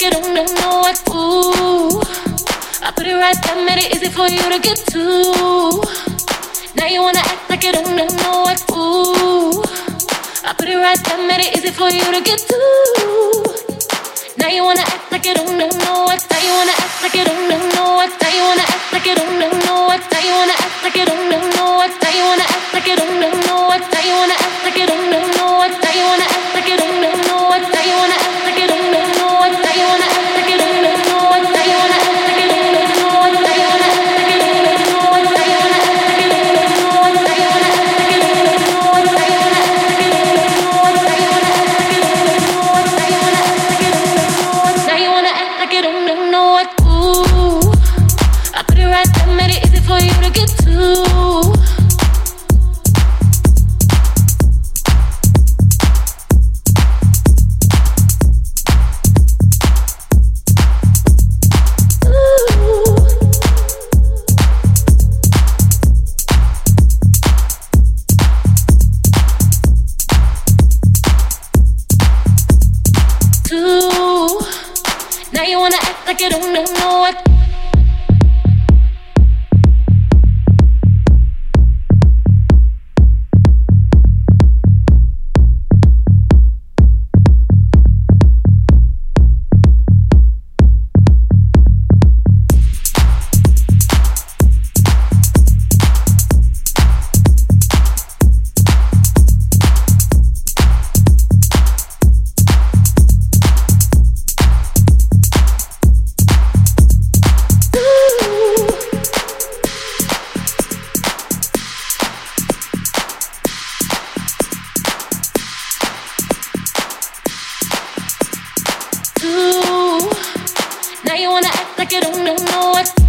get on and know what ooh. I put it right there, made it easy for you to get to. Now you wanna act like you don't know what ooh. I put it right there, made it easy for you to get to. Now you wanna act like you don't know what. Now you wanna act like you don't know what. Now you wanna act like you don't know what. Now you wanna act like you don't know what. Now you wanna act like you don't know what. Now you wanna act like you don't know what. Now you wanna act like you don't know. don't, don't know what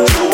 Oh.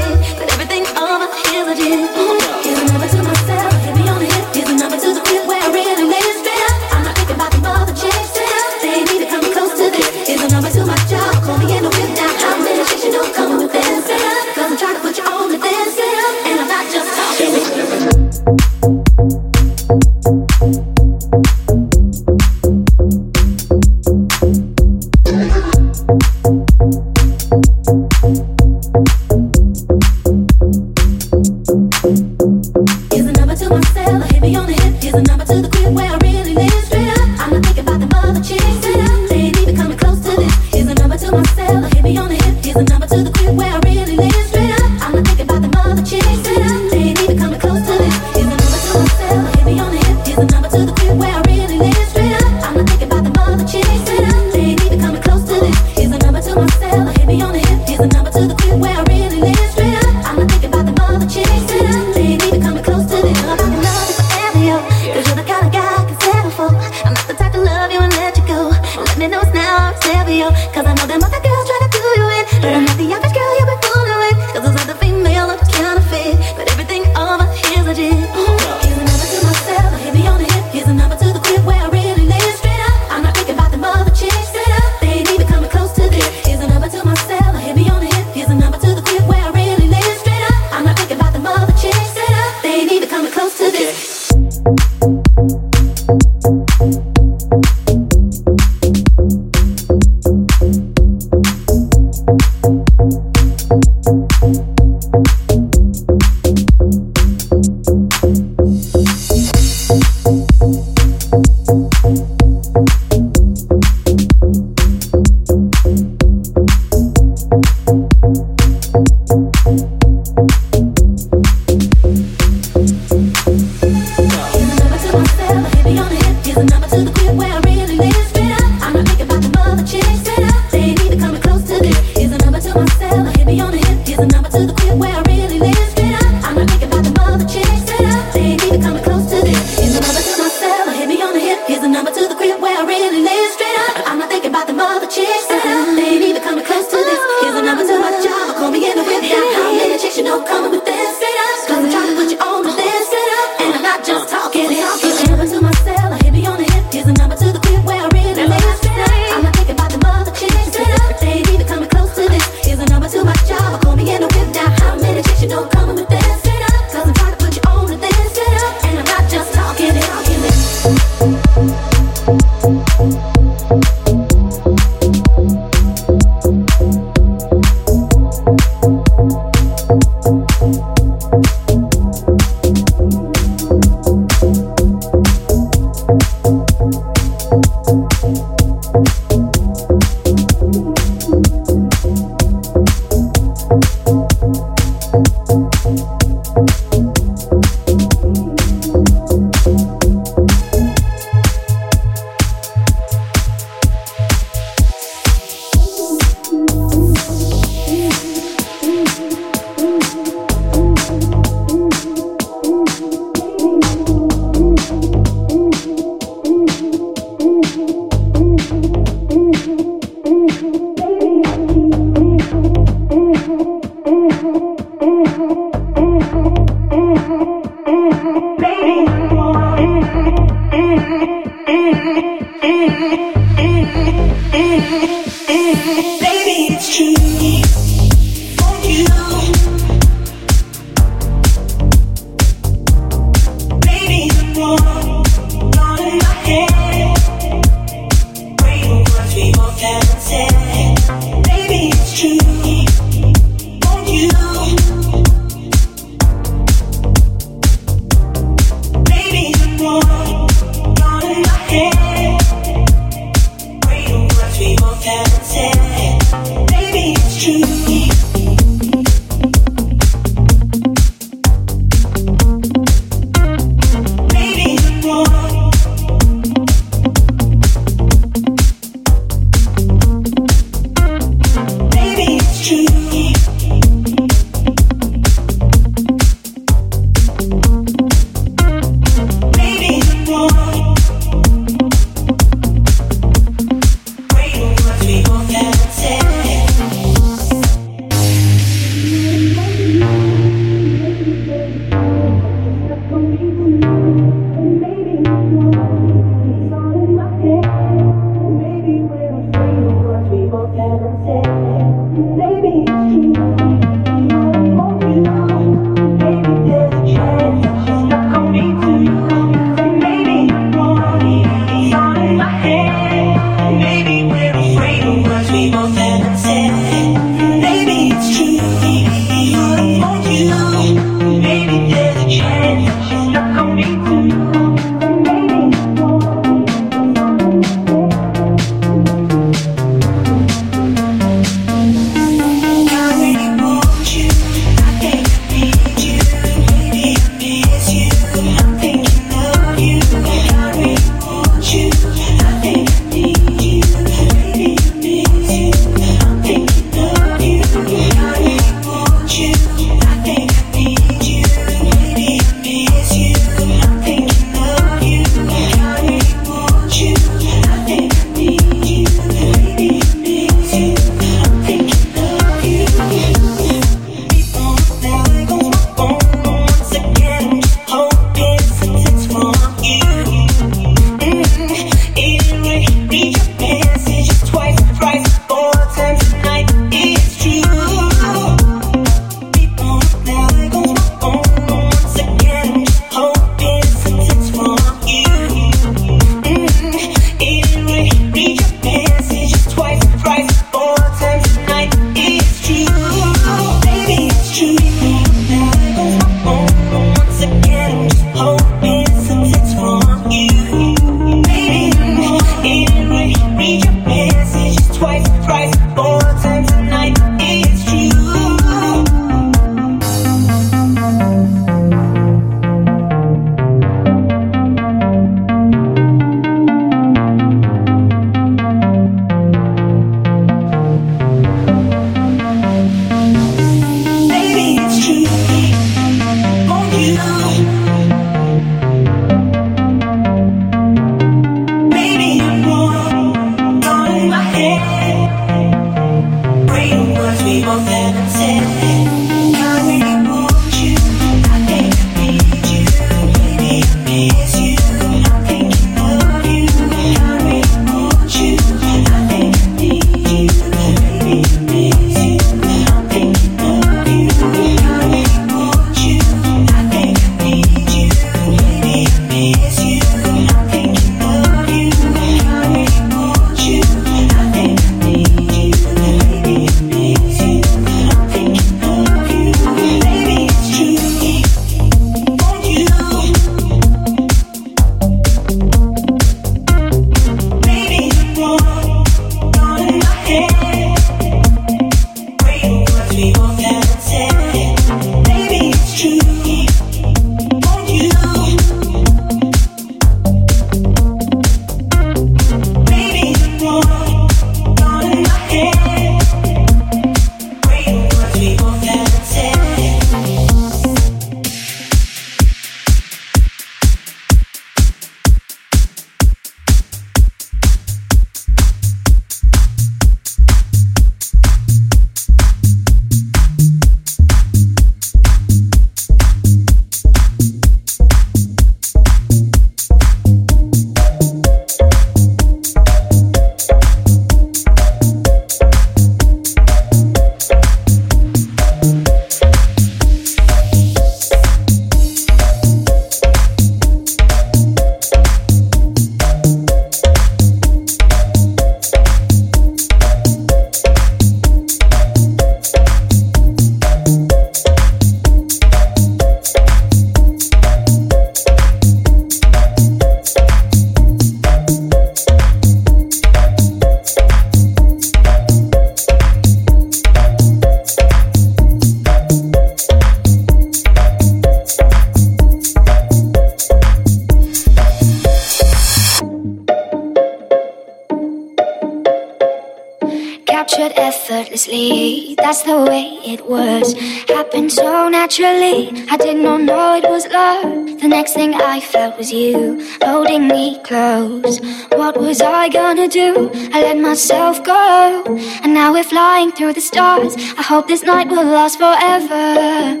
That's the way it was. Happened so naturally. I did not know it was love. The next thing I felt was you holding me close. What was I gonna do? I let myself go. And now we're flying through the stars. I hope this night will last forever.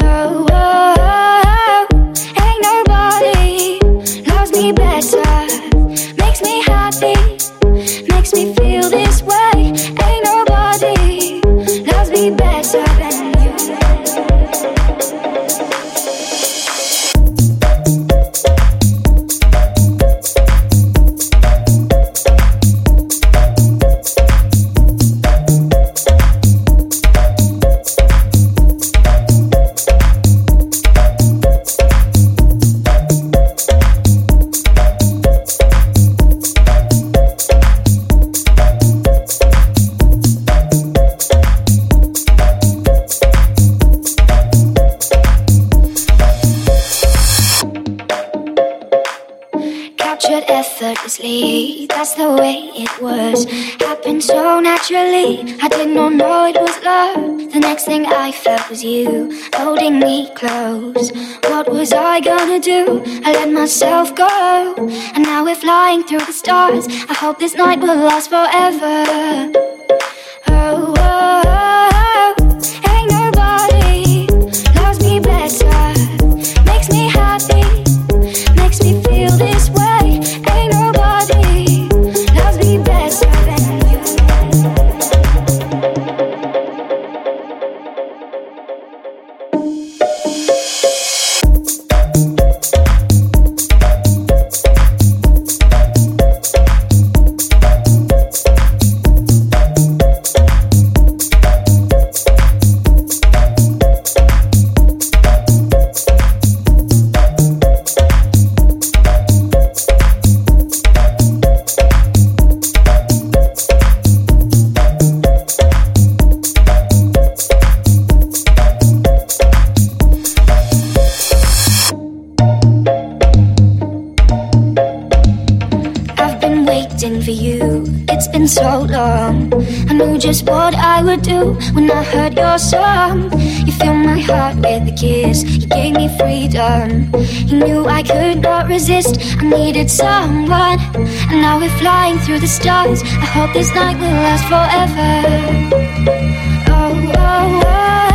oh, oh, oh. ain't nobody loves me better. That's next thing I felt was you holding me close. What was I gonna do? I let myself go. And now we're flying through the stars. I hope this night will last forever. oh. oh, oh. Needed someone. And now we're flying through the stars. I hope this night will last forever. Oh, oh, oh.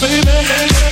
Baby.